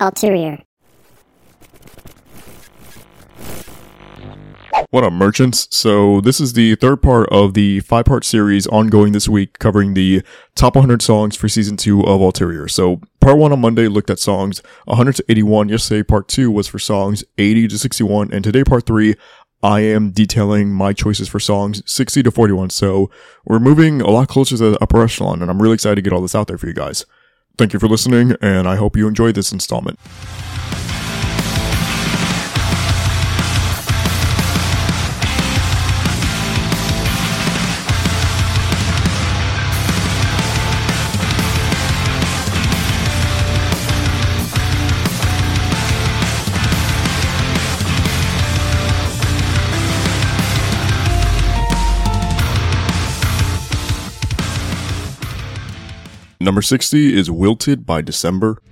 Ulterior. What up, merchants? So, this is the third part of the five part series ongoing this week covering the top 100 songs for season two of Ulterior. So, part one on Monday looked at songs 100 to 81. Yesterday, part two was for songs 80 to 61. And today, part three, I am detailing my choices for songs 60 to 41. So, we're moving a lot closer to the upper echelon, and I'm really excited to get all this out there for you guys. Thank you for listening, and I hope you enjoyed this installment. Number 60 is Wilted by December.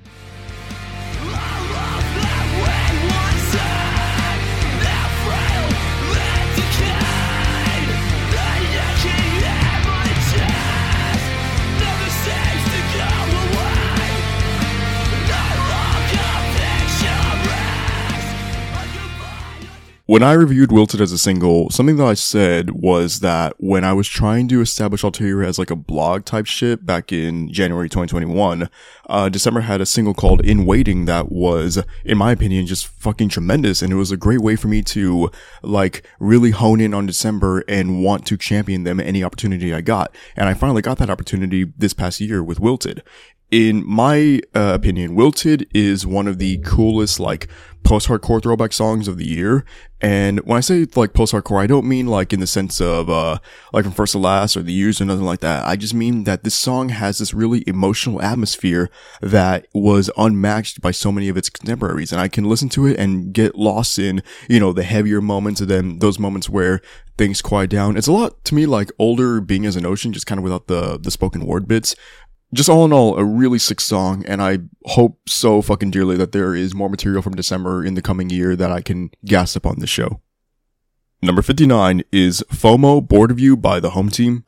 When I reviewed Wilted as a single, something that I said was that when I was trying to establish Ulterior as like a blog type shit back in January 2021, uh, December had a single called In Waiting that was, in my opinion, just fucking tremendous. And it was a great way for me to like really hone in on December and want to champion them any opportunity I got. And I finally got that opportunity this past year with Wilted in my uh, opinion, Wilted is one of the coolest, like, post-hardcore throwback songs of the year. And when I say, like, post-hardcore, I don't mean, like, in the sense of, uh, like, from first to last or the years or nothing like that. I just mean that this song has this really emotional atmosphere that was unmatched by so many of its contemporaries. And I can listen to it and get lost in, you know, the heavier moments and then those moments where things quiet down. It's a lot to me like older being as an ocean, just kind of without the, the spoken word bits just all in all, a really sick song, and I hope so fucking dearly that there is more material from December in the coming year that I can gas up on this show. Number 59 is FOMO Bored of You by the Home Team.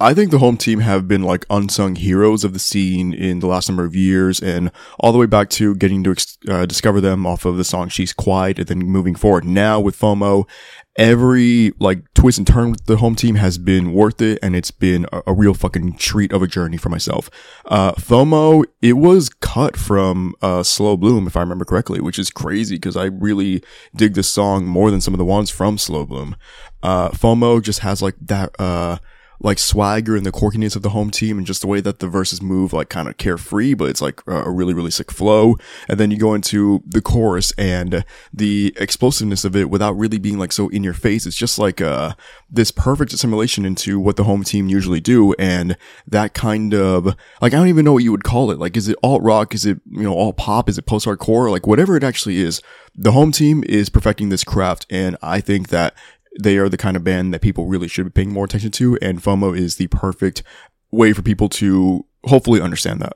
I think the home team have been like unsung heroes of the scene in the last number of years and all the way back to getting to uh, discover them off of the song She's Quiet and then moving forward. Now with FOMO, every like twist and turn with the home team has been worth it and it's been a, a real fucking treat of a journey for myself. Uh, FOMO, it was cut from, uh, Slow Bloom, if I remember correctly, which is crazy because I really dig this song more than some of the ones from Slow Bloom. Uh, FOMO just has like that, uh, like swagger and the quirkiness of the home team and just the way that the verses move like kind of carefree, but it's like a really, really sick flow. And then you go into the chorus and the explosiveness of it without really being like so in your face. It's just like, uh, this perfect assimilation into what the home team usually do. And that kind of, like, I don't even know what you would call it. Like, is it alt rock? Is it, you know, all pop? Is it post hardcore? Like, whatever it actually is, the home team is perfecting this craft. And I think that they are the kind of band that people really should be paying more attention to, and FOMO is the perfect way for people to hopefully understand that.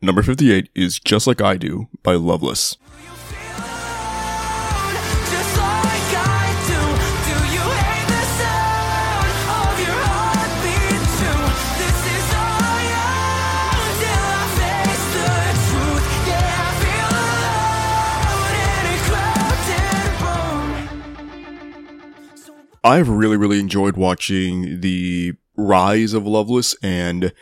Number 58 is Just Like I Do by Loveless. I've really, really enjoyed watching the rise of Loveless and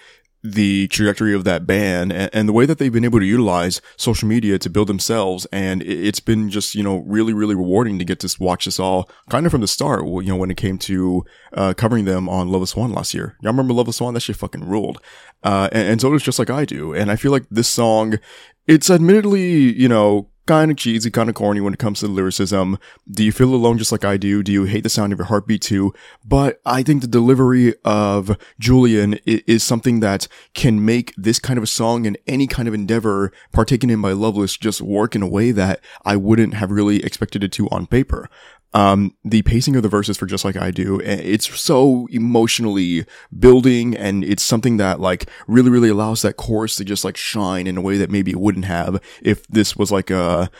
the trajectory of that band and, and, the way that they've been able to utilize social media to build themselves. And it's been just, you know, really, really rewarding to get to watch this all kind of from the start, you know, when it came to, uh, covering them on Loveless One last year. Y'all remember Loveless One? That shit fucking ruled. Uh, and, and so it's just like I do. And I feel like this song, it's admittedly, you know, kind of cheesy, kind of corny when it comes to lyricism. Do you feel alone just like I do? Do you hate the sound of your heartbeat too? But I think the delivery of Julian is, something that can make this kind of a song and any kind of endeavor partaken in by Loveless just work in a way that I wouldn't have really expected it to on paper. Um, the pacing of the verses for Just Like I Do, eh, it's so emotionally building and it's something that like really, really allows that chorus to just like shine in a way that maybe it wouldn't have if this was like a,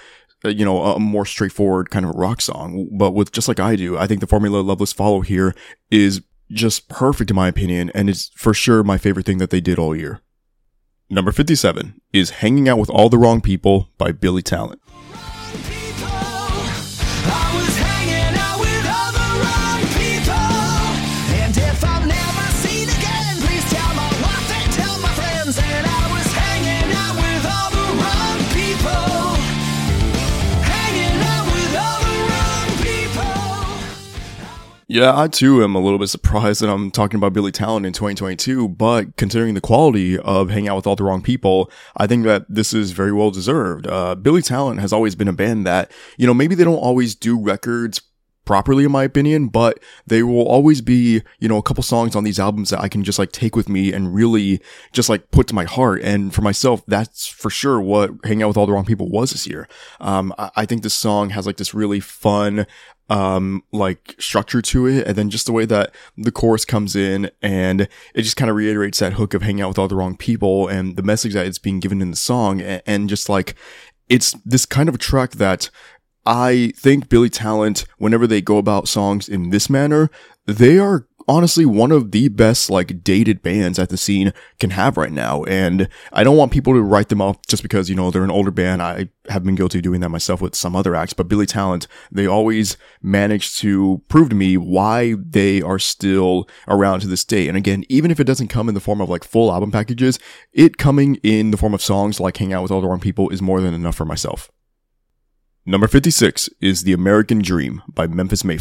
you know, a more straightforward kind of rock song. But with Just Like I Do, I think the formula Loveless Follow here is just perfect in my opinion and it's for sure my favorite thing that they did all year. Number 57 is Hanging Out with All the Wrong People by Billy Talent. Yeah, I too am a little bit surprised that I'm talking about Billy Talent in 2022, but considering the quality of hanging Out with All the Wrong People, I think that this is very well deserved. Uh, Billy Talent has always been a band that, you know, maybe they don't always do records properly in my opinion, but they will always be, you know, a couple songs on these albums that I can just like take with me and really just like put to my heart. And for myself, that's for sure what Hanging Out with All the Wrong People was this year. Um, I, I think this song has like this really fun, um, like structure to it. And then just the way that the chorus comes in and it just kind of reiterates that hook of hanging out with all the wrong people and the message that it's being given in the song. And, and just like, it's this kind of track that I think Billy Talent, whenever they go about songs in this manner, they are honestly one of the best like dated bands that the scene can have right now. And I don't want people to write them off just because, you know, they're an older band. I have been guilty of doing that myself with some other acts, but Billy Talent, they always manage to prove to me why they are still around to this day. And again, even if it doesn't come in the form of like full album packages, it coming in the form of songs like Hang Out with All the Wrong People is more than enough for myself. Number 56 is The American Dream by Memphis May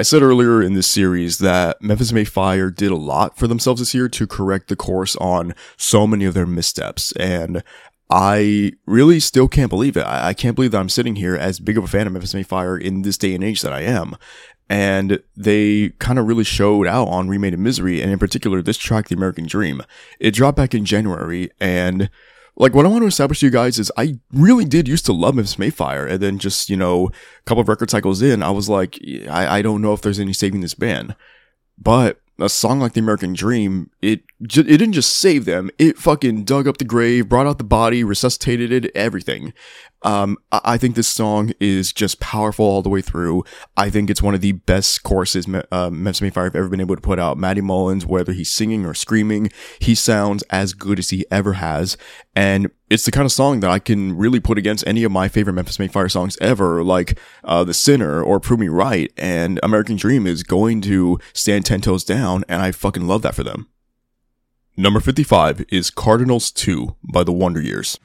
I said earlier in this series that Memphis May Fire did a lot for themselves this year to correct the course on so many of their missteps. And I really still can't believe it. I, can't believe that I'm sitting here as big of a fan of Memphis May Fire in this day and age that I am. And they kind of really showed out on Remade in Misery, and in particular, this track, The American Dream. It dropped back in January, and like what I want to establish to you guys is I really did used to love Memphis May Fire, and then just you know a couple of record cycles in, I was like, I, I don't know if there's any saving this band, but a song like The American Dream, it it didn't just save them, it fucking dug up the grave, brought out the body, resuscitated it, everything. Um, I think this song is just powerful all the way through. I think it's one of the best choruses uh, Memphis Fire have ever been able to put out. Matty Mullins, whether he's singing or screaming, he sounds as good as he ever has. And it's the kind of song that I can really put against any of my favorite Memphis May Fire songs ever, like uh, The Sinner or Prove Me Right. And American Dream is going to stand 10 toes down, and I fucking love that for them. Number 55 is Cardinals 2 by The Wonder Years.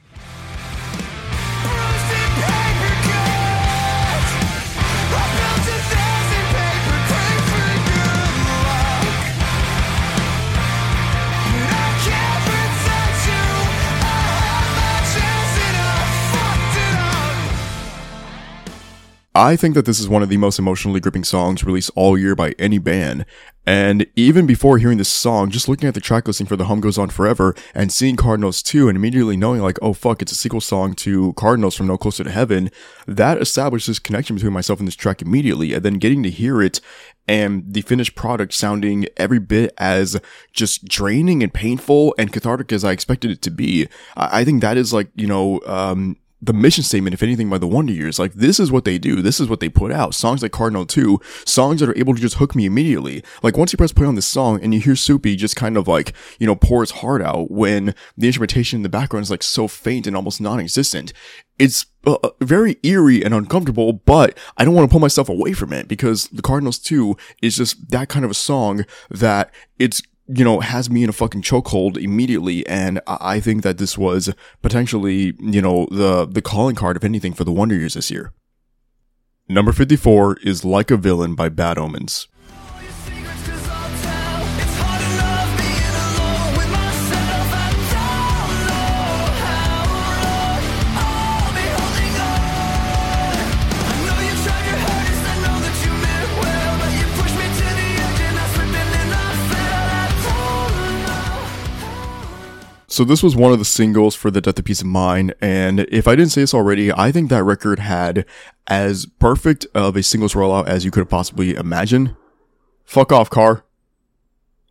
I think that this is one of the most emotionally gripping songs released all year by any band. And even before hearing this song, just looking at the track listing for The Hum Goes On Forever and seeing Cardinals 2 and immediately knowing like, oh fuck, it's a sequel song to Cardinals from No Closer to Heaven, that established this connection between myself and this track immediately. And then getting to hear it and the finished product sounding every bit as just draining and painful and cathartic as I expected it to be. I think that is like, you know, um, the mission statement, if anything, by the Wonder Years. Like, this is what they do. This is what they put out. Songs like Cardinal 2, songs that are able to just hook me immediately. Like, once you press play on this song and you hear Soupy just kind of like, you know, pour his heart out when the instrumentation in the background is like so faint and almost non-existent. It's uh, uh very eerie and uncomfortable, but I don't want to pull myself away from it because the Cardinals 2 is just that kind of a song that it's you know, has me in a fucking chokehold immediately. And I think that this was potentially, you know, the, the calling card, if anything, for the Wonder Years this year. Number 54 is Like a Villain by Bad Omens. So this was one of the singles for the Death of Peace of Mind, and if I didn't say this already, I think that record had as perfect of a singles rollout as you could have possibly imagine. Fuck off, car.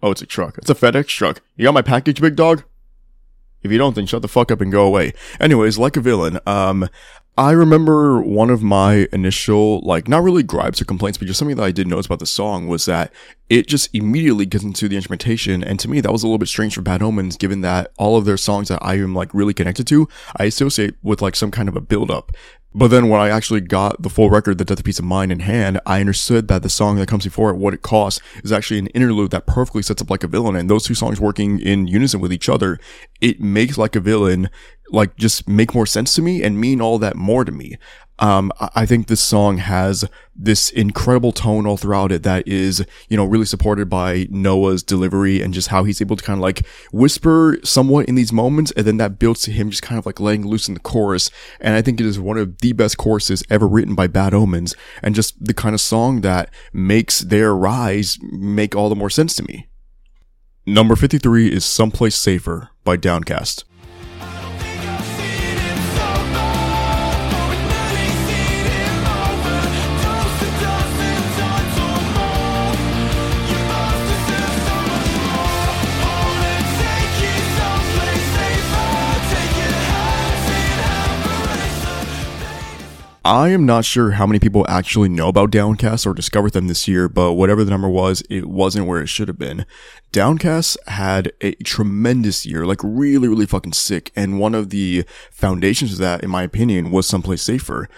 Oh, it's a truck. It's a FedEx truck. You got my package, big dog? If you don't, then shut the fuck up and go away. Anyways, like a villain, um, I remember one of my initial, like, not really gripes or complaints, but just something that I did notice about the song was that it just immediately gets into the instrumentation. And to me, that was a little bit strange for Bad Omens, given that all of their songs that I am, like, really connected to, I associate with, like, some kind of a build up. But then when I actually got the full record, The Death of Peace of Mind in hand, I understood that the song that comes before it, What It Costs, is actually an interlude that perfectly sets up Like a Villain. And those two songs working in unison with each other, it makes Like a Villain like just make more sense to me and mean all that more to me. Um, I think this song has this incredible tone all throughout it that is, you know, really supported by Noah's delivery and just how he's able to kind of like whisper somewhat in these moments. And then that builds to him just kind of like laying loose in the chorus. And I think it is one of the best choruses ever written by Bad Omens and just the kind of song that makes their rise make all the more sense to me. Number 53 is Someplace Safer by Downcast. I am not sure how many people actually know about Downcast or discovered them this year, but whatever the number was, it wasn't where it should have been. Downcast had a tremendous year, like really, really fucking sick. And one of the foundations of that, in my opinion, was Someplace Safer.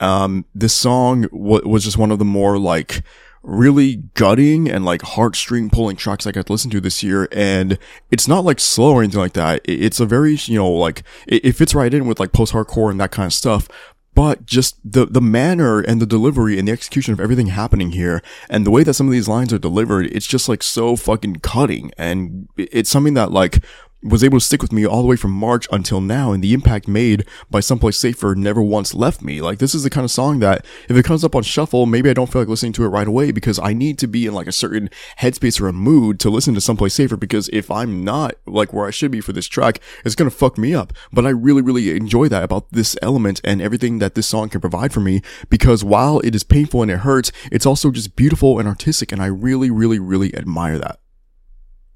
Um, this song w- was just one of the more like, really gutting and like heartstring pulling tracks I got to listen to this year. And it's not like slow or anything like that. It's a very, you know, like it, fits right in with like post hardcore and that kind of stuff but just the the manner and the delivery and the execution of everything happening here and the way that some of these lines are delivered it's just like so fucking cutting. And it's something that like was able to stick with me all the way from March until now, and the impact made by Someplace Safer never once left me. Like, this is the kind of song that if it comes up on shuffle, maybe I don't feel like listening to it right away because I need to be in like a certain headspace or a mood to listen to Someplace Safer because if I'm not like where I should be for this track, it's gonna fuck me up. But I really, really enjoy that about this element and everything that this song can provide for me because while it is painful and it hurts, it's also just beautiful and artistic, and I really, really, really admire that.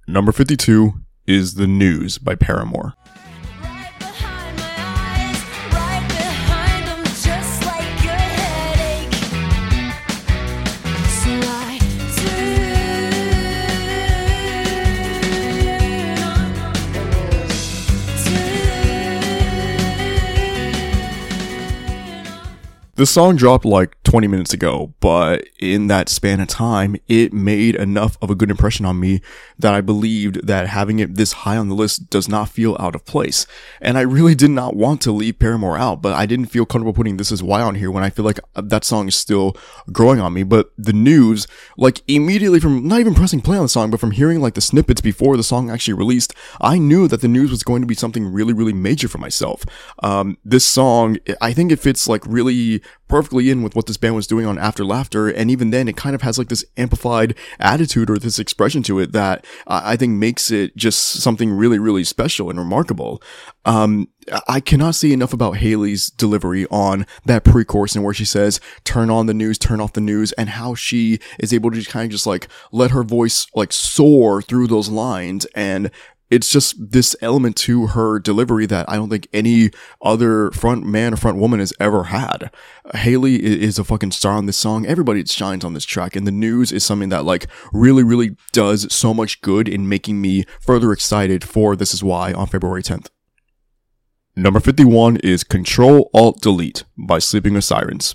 Number 52 is The News by Paramore. The song dropped like 20 minutes ago, but in that span of time, it made enough of a good impression on me that I believed that having it this high on the list does not feel out of place. And I really did not want to leave Paramore out, but I didn't feel comfortable putting This Is Why on here when I feel like that song is still growing on me. But the news, like immediately from not even pressing play on the song, but from hearing like the snippets before the song actually released, I knew that the news was going to be something really, really major for myself. Um, this song, I think it fits like really perfectly in with what this band was doing on After Laughter. And even then, it kind of has like this amplified attitude or this expression to it that uh, I think makes it just something really, really special and remarkable. Um, I cannot say enough about Hayley's delivery on that pre-chorus and where she says, turn on the news, turn off the news, and how she is able to kind of just like let her voice like soar through those lines and it's just this element to her delivery that I don't think any other front man or front woman has ever had. Hayley is a fucking star on this song. Everybody shines on this track, and the news is something that like really, really does so much good in making me further excited for This Is Why on February 10th. Number 51 is Control Alt Delete by Sleeping with Sirens.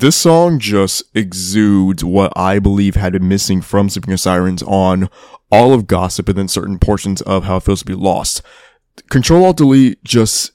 This song just exudes what I believe had been missing from Sleeping Sirens on all of Gossip and then certain portions of How It Feels to Be Lost. Control Alt Delete just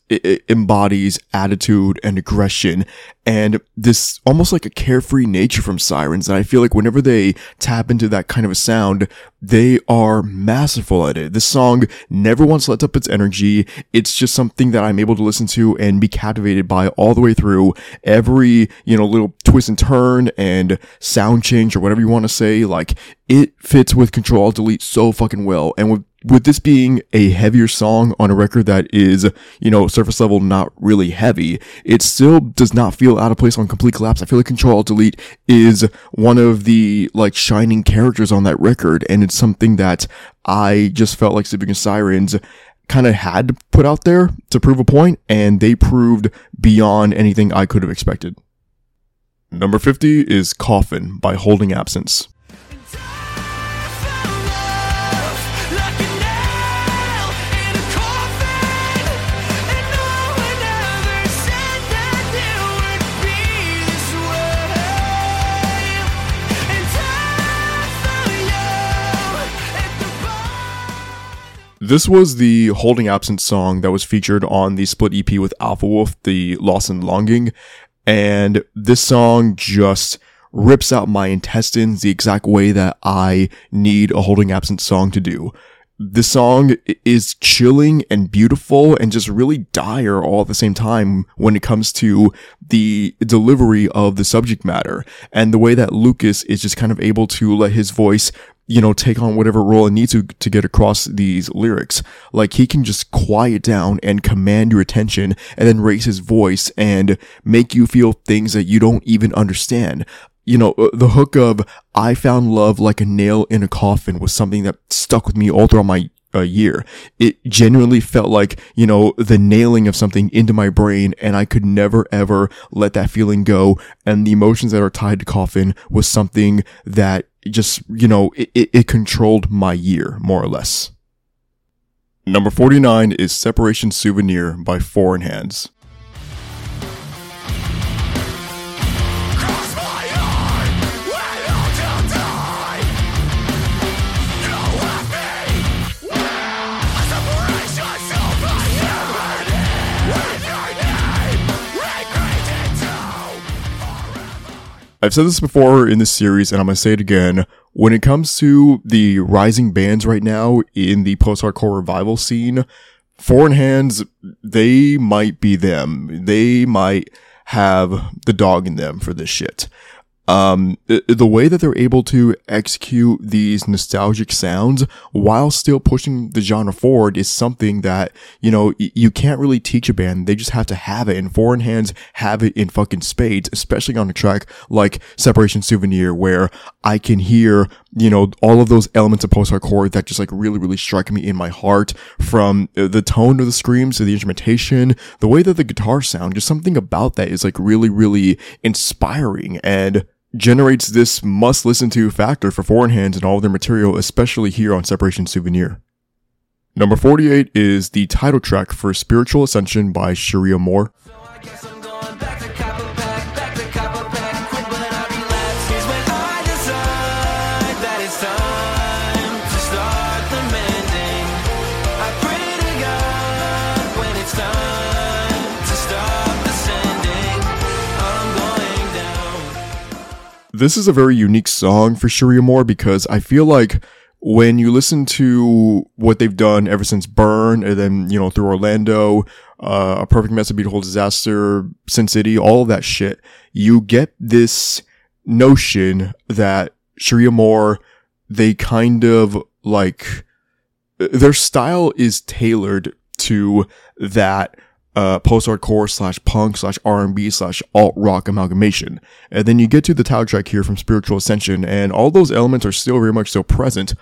embodies attitude and aggression and this almost like a carefree nature from Sirens. And I feel like whenever they tap into that kind of a sound, they are masterful at it. This song never once lets up its energy. It's just something that I'm able to listen to and be captivated by all the way through every, you know, little twist and turn and sound change or whatever you want to say. Like it fits with Control Alt Delete so fucking well. And with with this being a heavier song on a record that is, you know, surface level not really heavy, it still does not feel out of place on Complete Collapse. I feel like Control Alt Delete is one of the like shining characters on that record, and it's something that I just felt like Sleeping in Sirens kind of had to put out there to prove a point, and they proved beyond anything I could have expected. Number 50 is Coffin by Holding Absence. This was the Holding Absence song that was featured on the split EP with Alpha Wolf, the Loss and Longing. And this song just rips out my intestines the exact way that I need a Holding Absence song to do. This song is chilling and beautiful and just really dire all at the same time when it comes to the delivery of the subject matter and the way that Lucas is just kind of able to let his voice you know, take on whatever role it needs to to get across these lyrics. Like he can just quiet down and command your attention and then raise his voice and make you feel things that you don't even understand. You know, uh, the hook of I found love like a nail in a coffin was something that stuck with me all throughout my uh, year. It genuinely felt like, you know, the nailing of something into my brain and I could never ever let that feeling go. And the emotions that are tied to coffin was something that just, you know, it, it, controlled my year, more or less. Number 49 is Separation Souvenir by Foreign Hands. I've said this before in this series and I'm going to say it again. When it comes to the rising bands right now in the post-hardcore revival scene, Foreign Hands, they might be them. They might have the dog in them for this shit um, the way that they're able to execute these nostalgic sounds while still pushing the genre forward is something that, you know, you can't really teach a band. They just have to have it and foreign hands have it in fucking spades, especially on a track like Separation Souvenir where I can hear, you know, all of those elements of post-hardcore that just like really, really strike me in my heart from the tone of the screams to the instrumentation, the way that the guitar sound, just something about that is like really, really inspiring and generates this must listen to factor for foreign hands and all their material, especially here on Separation Souvenir. Number 48 is the title track for Spiritual Ascension by Sharia Moore. This is a very unique song for Sharia Moore because I feel like when you listen to what they've done ever since Burn and then, you know, through Orlando, uh, A Perfect Mess, A Beautiful Disaster, Sin City, all of that shit, you get this notion that Sharia Moore, they kind of like, their style is tailored to that uh, post-hardcore slash punk slash R&B slash alt-rock amalgamation. And then you get to the title track here from Spiritual Ascension, and all those elements are still very much so present,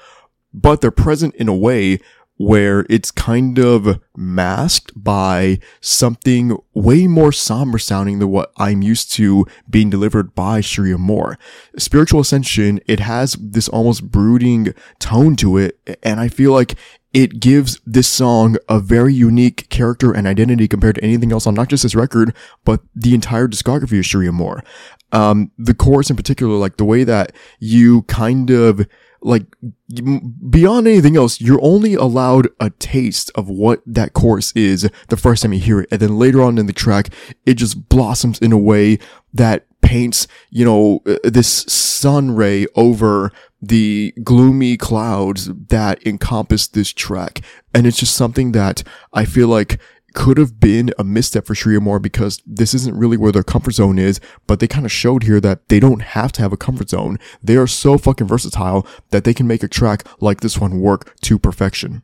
but they're present in a way where it's kind of masked by something way more somber sounding than what I'm used to being delivered by Sharia Moore. Spiritual Ascension, it has this almost brooding tone to it, and I feel like it gives this song a very unique character and identity compared to anything else on not just this record, but the entire discography of Sharia Moore. Um, the chorus in particular, like the way that you kind of like beyond anything else, you're only allowed a taste of what that chorus is the first time you hear it. And then later on in the track, it just blossoms in a way that paints, you know, uh, this sun ray over the gloomy clouds that encompass this track. And it's just something that I feel like could have been a misstep for Shreya Moore because this isn't really where their comfort zone is, but they kind of showed here that they don't have to have a comfort zone. They are so fucking versatile that they can make a track like this one work to perfection.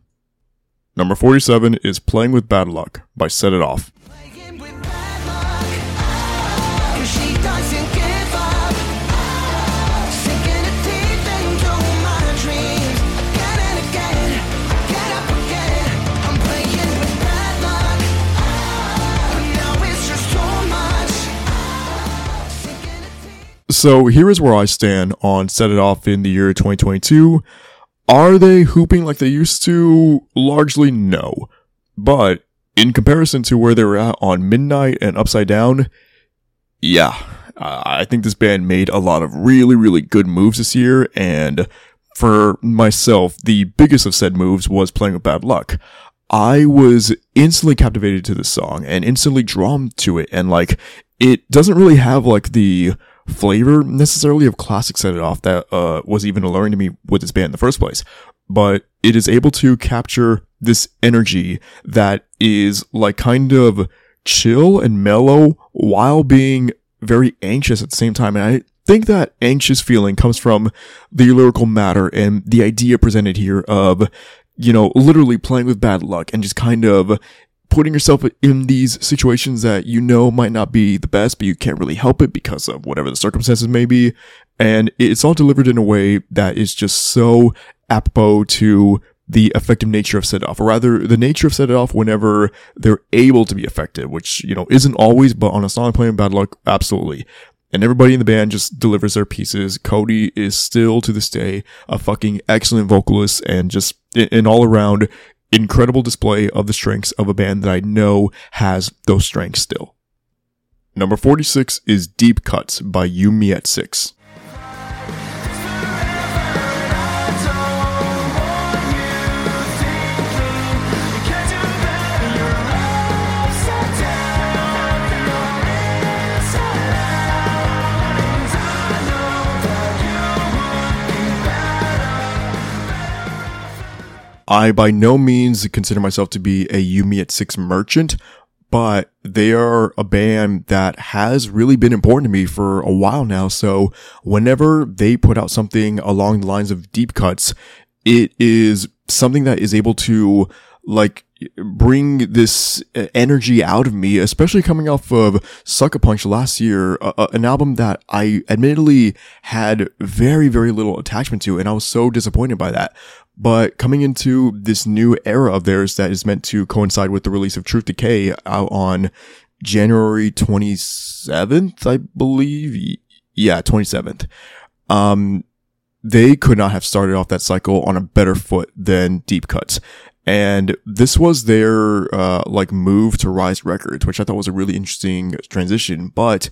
Number 47 is Playing with Bad Luck by Set It Off. So here is where I stand on Set It Off in the year 2022. Are they hooping like they used to? Largely no. But in comparison to where they were at on Midnight and Upside Down, yeah, I think this band made a lot of really, really good moves this year. And for myself, the biggest of said moves was playing with bad luck. I was instantly captivated to this song and instantly drawn to it. And like, it doesn't really have like the flavor necessarily of classic set it off that uh, was even alluring to me with this band in the first place. But it is able to capture this energy that is like kind of chill and mellow while being very anxious at the same time. And i think that anxious feeling comes from the lyrical matter and the idea presented here of you know, literally playing with bad luck and just kind of putting yourself in these situations that you know might not be the best, but you can't really help it because of whatever the circumstances may be. And it's all delivered in a way that is just so apropos to the effective nature of set off, or rather the nature of set off whenever they're able to be effective, which, you know, isn't always, but on a song playing bad luck, absolutely. And everybody in the band just delivers their pieces. Cody is still to this day a fucking excellent vocalist and just an all around incredible display of the strengths of a band that I know has those strengths still. Number 46 is Deep Cuts by You Me at 6. I by no means consider myself to be a You Me at Six merchant, but they are a band that has really been important to me for a while now. So whenever they put out something along the lines of deep cuts, it is something that is able to like bring this energy out of me, especially coming off of Sucker Punch last year, an album that I admittedly had very, very little attachment to, and I was so disappointed by that. But coming into this new era of theirs that is meant to coincide with the release of Truth Decay out on January 27th, I believe. Yeah, 27th. Um, they could not have started off that cycle on a better foot than Deep Cuts. And this was their, uh, like move to Rise Records, which I thought was a really interesting transition. But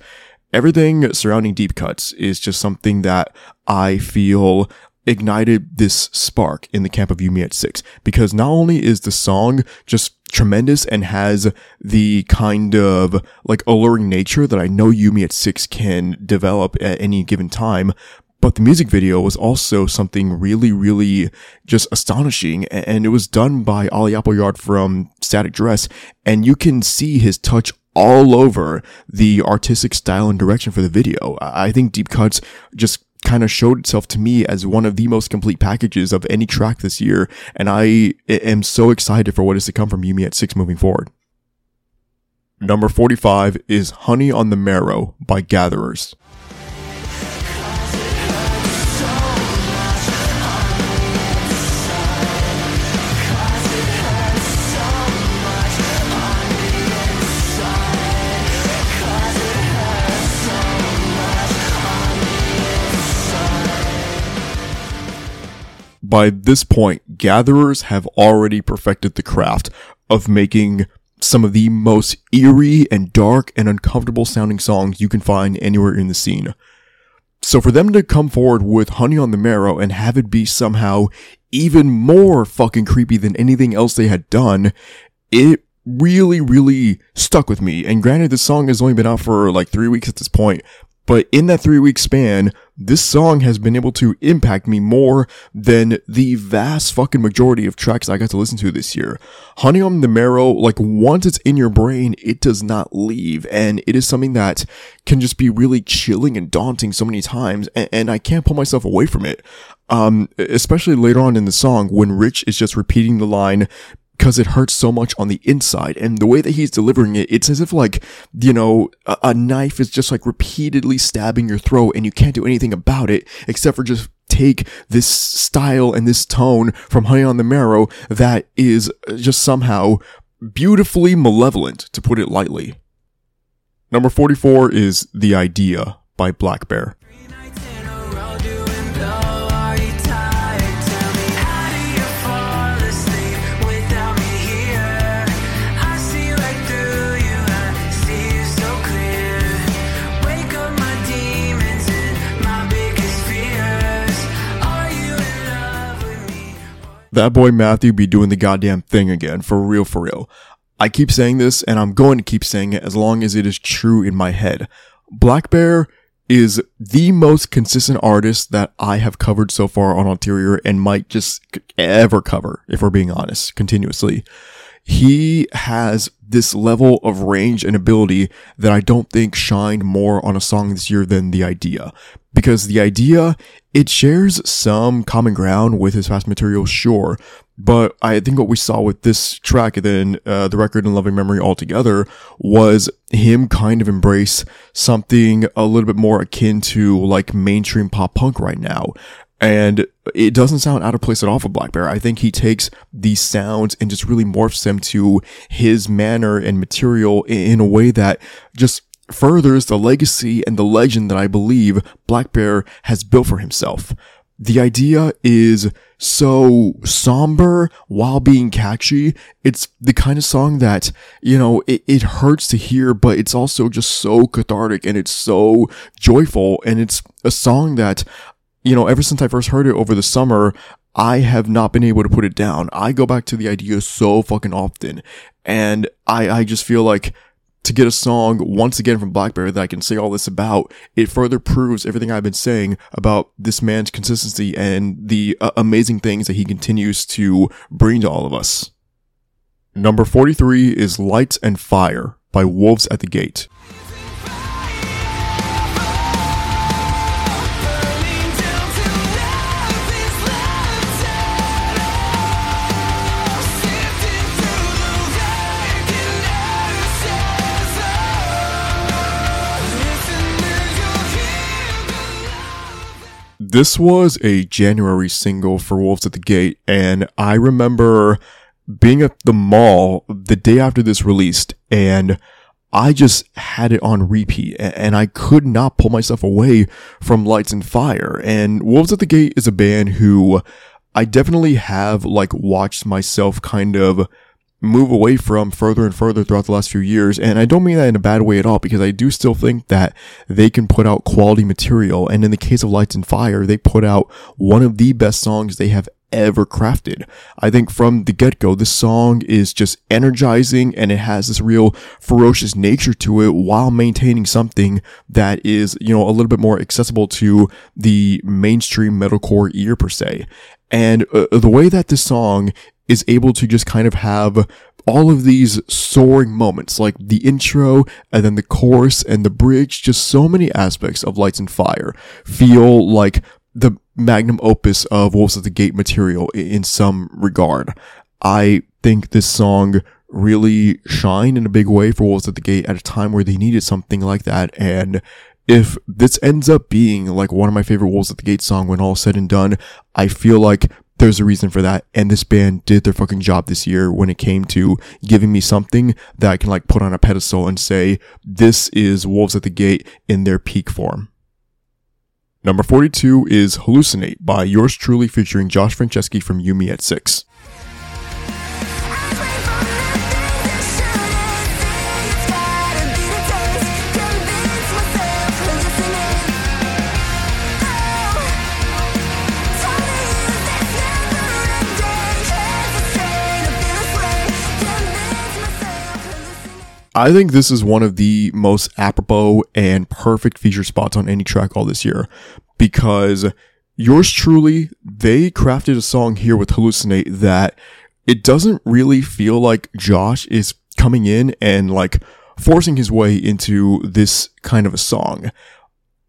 everything surrounding Deep Cuts is just something that I feel ignited this spark in the camp of You Me at Six because not only is the song just tremendous and has the kind of like alluring nature that I know You Me at Six can develop at any given time, but the music video was also something really, really just astonishing. And it was done by Olli Appleyard from Static Dress. And you can see his touch all over the artistic style and direction for the video. I think Deep Cuts just kind of showed itself to me as one of the most complete packages of any track this year. And I am so excited for what is to come from You Me at Six moving forward. Number 45 is Honey on the Marrow by Gatherers. By this point, gatherers have already perfected the craft of making some of the most eerie and dark and uncomfortable sounding songs you can find anywhere in the scene. So for them to come forward with Honey on the Marrow and have it be somehow even more fucking creepy than anything else they had done, it really, really stuck with me. And granted, this song has only been out for like three weeks at this point, but in that three week span, this song has been able to impact me more than the vast fucking majority of tracks I got to listen to this year. Honey on the Marrow, like once it's in your brain, it does not leave. And it is something that can just be really chilling and daunting so many times. And, and I can't pull myself away from it. Um, especially later on in the song when Rich is just repeating the line, because it hurts so much on the inside. And the way that he's delivering it, it's as if like, you know, a, a, knife is just like repeatedly stabbing your throat and you can't do anything about it except for just take this style and this tone from Honey on the Marrow that is just somehow beautifully malevolent, to put it lightly. Number 44 is The Idea by blackbear. That boy Matthew be doing the goddamn thing again, for real, for real. I keep saying this, and I'm going to keep saying it as long as it is true in my head. blackbear is the most consistent artist that I have covered so far on Ulterior and might just ever cover, if we're being honest, continuously. He has this level of range and ability that I don't think shined more on a song this year than The Idea. Because The Idea, it shares some common ground with his past material, sure. But I think what we saw with this track and then uh, the record in loving memory altogether was him kind of embrace something a little bit more akin to like mainstream pop punk right now. And it doesn't sound out of place at all for blackbear. I think he takes these sounds and just really morphs them to his manner and material in a way that just furthers the legacy and the legend that I believe blackbear has built for himself. The idea is so somber while being catchy. It's the kind of song that, you know, it, it hurts to hear, but it's also just so cathartic and it's so joyful. And it's a song that you know, ever since I first heard it over the summer, I have not been able to put it down. I go back to the idea so fucking often. And I, I just feel like to get a song once again from blackbear that I can say all this about, it further proves everything I've been saying about this man's consistency and the uh, amazing things that he continues to bring to all of us. Number 43 is Lights and Fire by Wolves at the Gate. This was a January single for Wolves at the Gate, and I remember being at the mall the day after this released, and I just had it on repeat, and I could not pull myself away from Lights and Fire. And Wolves at the Gate is a band who I definitely have like watched myself kind of move away from further and further throughout the last few years. And I don't mean that in a bad way at all, because I do still think that they can put out quality material. And in the case of Lights and Fire, they put out one of the best songs they have ever crafted. I think from the get go, this song is just energizing and it has this real ferocious nature to it while maintaining something that is, you know, a little bit more accessible to the mainstream metalcore ear per se. And uh, the way that this song is able to just kind of have all of these soaring moments, like the intro and then the chorus and the bridge, just so many aspects of Lights and Fire feel like the magnum opus of Wolves at the Gate material in some regard. I think this song really shined in a big way for Wolves at the Gate at a time where they needed something like that. And if this ends up being like one of my favorite Wolves at the Gate song when all said and done, I feel like there's a reason for that. And this band did their fucking job this year when it came to giving me something that I can like put on a pedestal and say, this is Wolves at the Gate in their peak form. Number 42 is Hallucinate by yours truly featuring Josh Franceschi from You Me at 6. I think this is one of the most apropos and perfect feature spots on any track all this year because yours truly, they crafted a song here with Hallucinate that it doesn't really feel like Josh is coming in and like forcing his way into this kind of a song.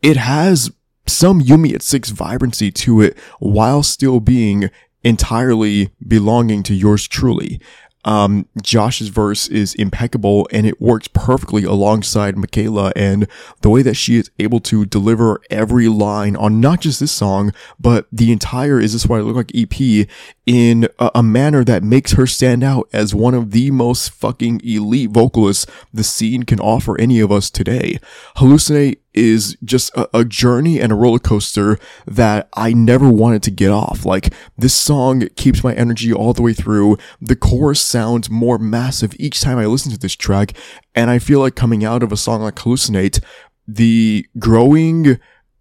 It has some You Me at six vibrancy to it while still being entirely belonging to yours truly. Um, Josh's verse is impeccable and it works perfectly alongside Mikaila and the way that she is able to deliver every line on not just this song, but the entire Is This What I Look Like EP in a, a manner that makes her stand out as one of the most fucking elite vocalists the scene can offer any of us today. Hallucinate is just a, a, journey and a roller coaster that I never wanted to get off. Like this song keeps my energy all the way through. The chorus sounds more massive each time I listen to this track. And I feel like coming out of a song like Hallucinate, the growing,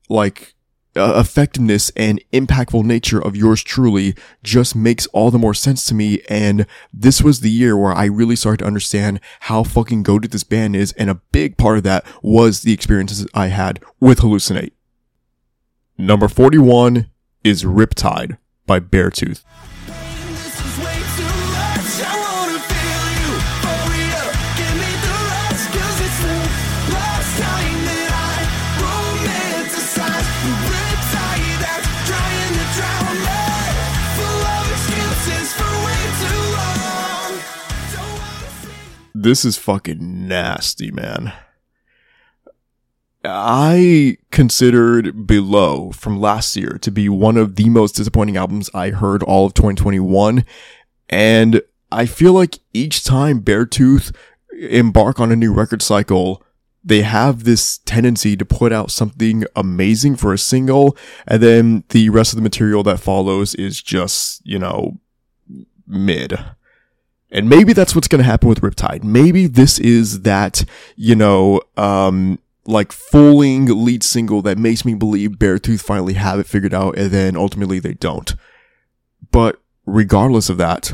like, uh, effectiveness and impactful nature of yours truly just makes all the more sense to me. And this was the year where I really started to understand how fucking goaded this band is. And a big part of that was the experiences I had with Hallucinate. Number 41 is Riptide by Beartooth. This is fucking nasty, man. I considered Below from last year to be one of the most disappointing albums I heard all of 2021. And I feel like each time Beartooth embark on a new record cycle, they have this tendency to put out something amazing for a single, and then the rest of the material that follows is just, you know, mid. And maybe that's what's going to happen with Riptide. Maybe this is that, you know, um, like fooling lead single that makes me believe Beartooth finally have it figured out and then ultimately they don't. But regardless of that,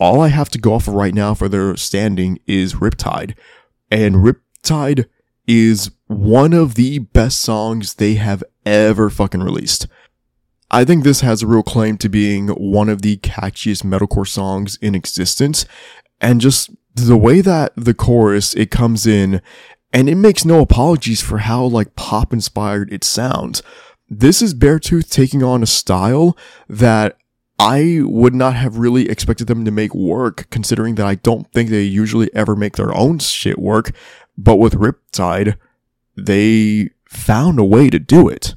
all I have to go off of right now for their standing is Riptide. And Riptide is one of the best songs they have ever fucking released. I think this has a real claim to being one of the catchiest metalcore songs in existence. And just the way that the chorus, it comes in and it makes no apologies for how like pop inspired it sounds. This is Beartooth taking on a style that I would not have really expected them to make work, considering that I don't think they usually ever make their own shit work. But with Riptide, they found a way to do it.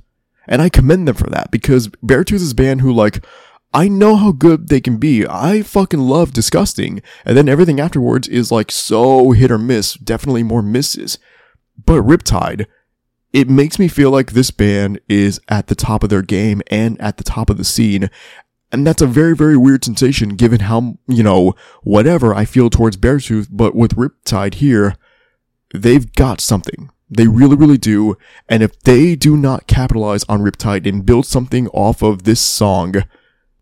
And I commend them for that because Beartooth is a band who like, I know how good they can be. I fucking love Disgusting. And then everything afterwards is like so hit or miss, definitely more misses. But Riptide, it makes me feel like this band is at the top of their game and at the top of the scene. And that's a very, very weird sensation given how, you know, whatever I feel towards Beartooth, but with Riptide here, they've got something. They really, really do. And if they do not capitalize on Riptide and build something off of this song,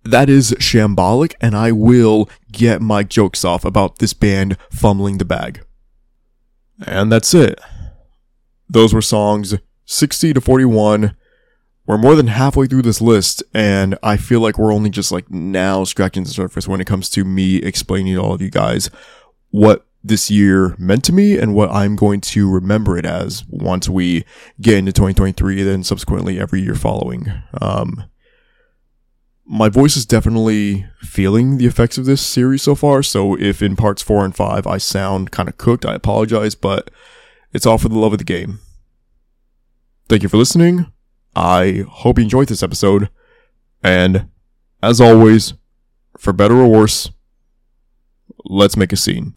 that is shambolic, and I will get my jokes off about this band fumbling the bag. And that's it. Those were songs 60 to 41. We're more than halfway through this list, and I feel like we're only just like now scratching the surface when it comes to me explaining to all of you guys what this year meant to me and what I'm going to remember it as once we get into 2023, then subsequently every year following. Um, my voice is definitely feeling the effects of this series so far. So if in parts four and five I sound kind of cooked, I apologize, but it's all for the love of the game. Thank you for listening. I hope you enjoyed this episode. And as always, for better or worse, let's make a scene.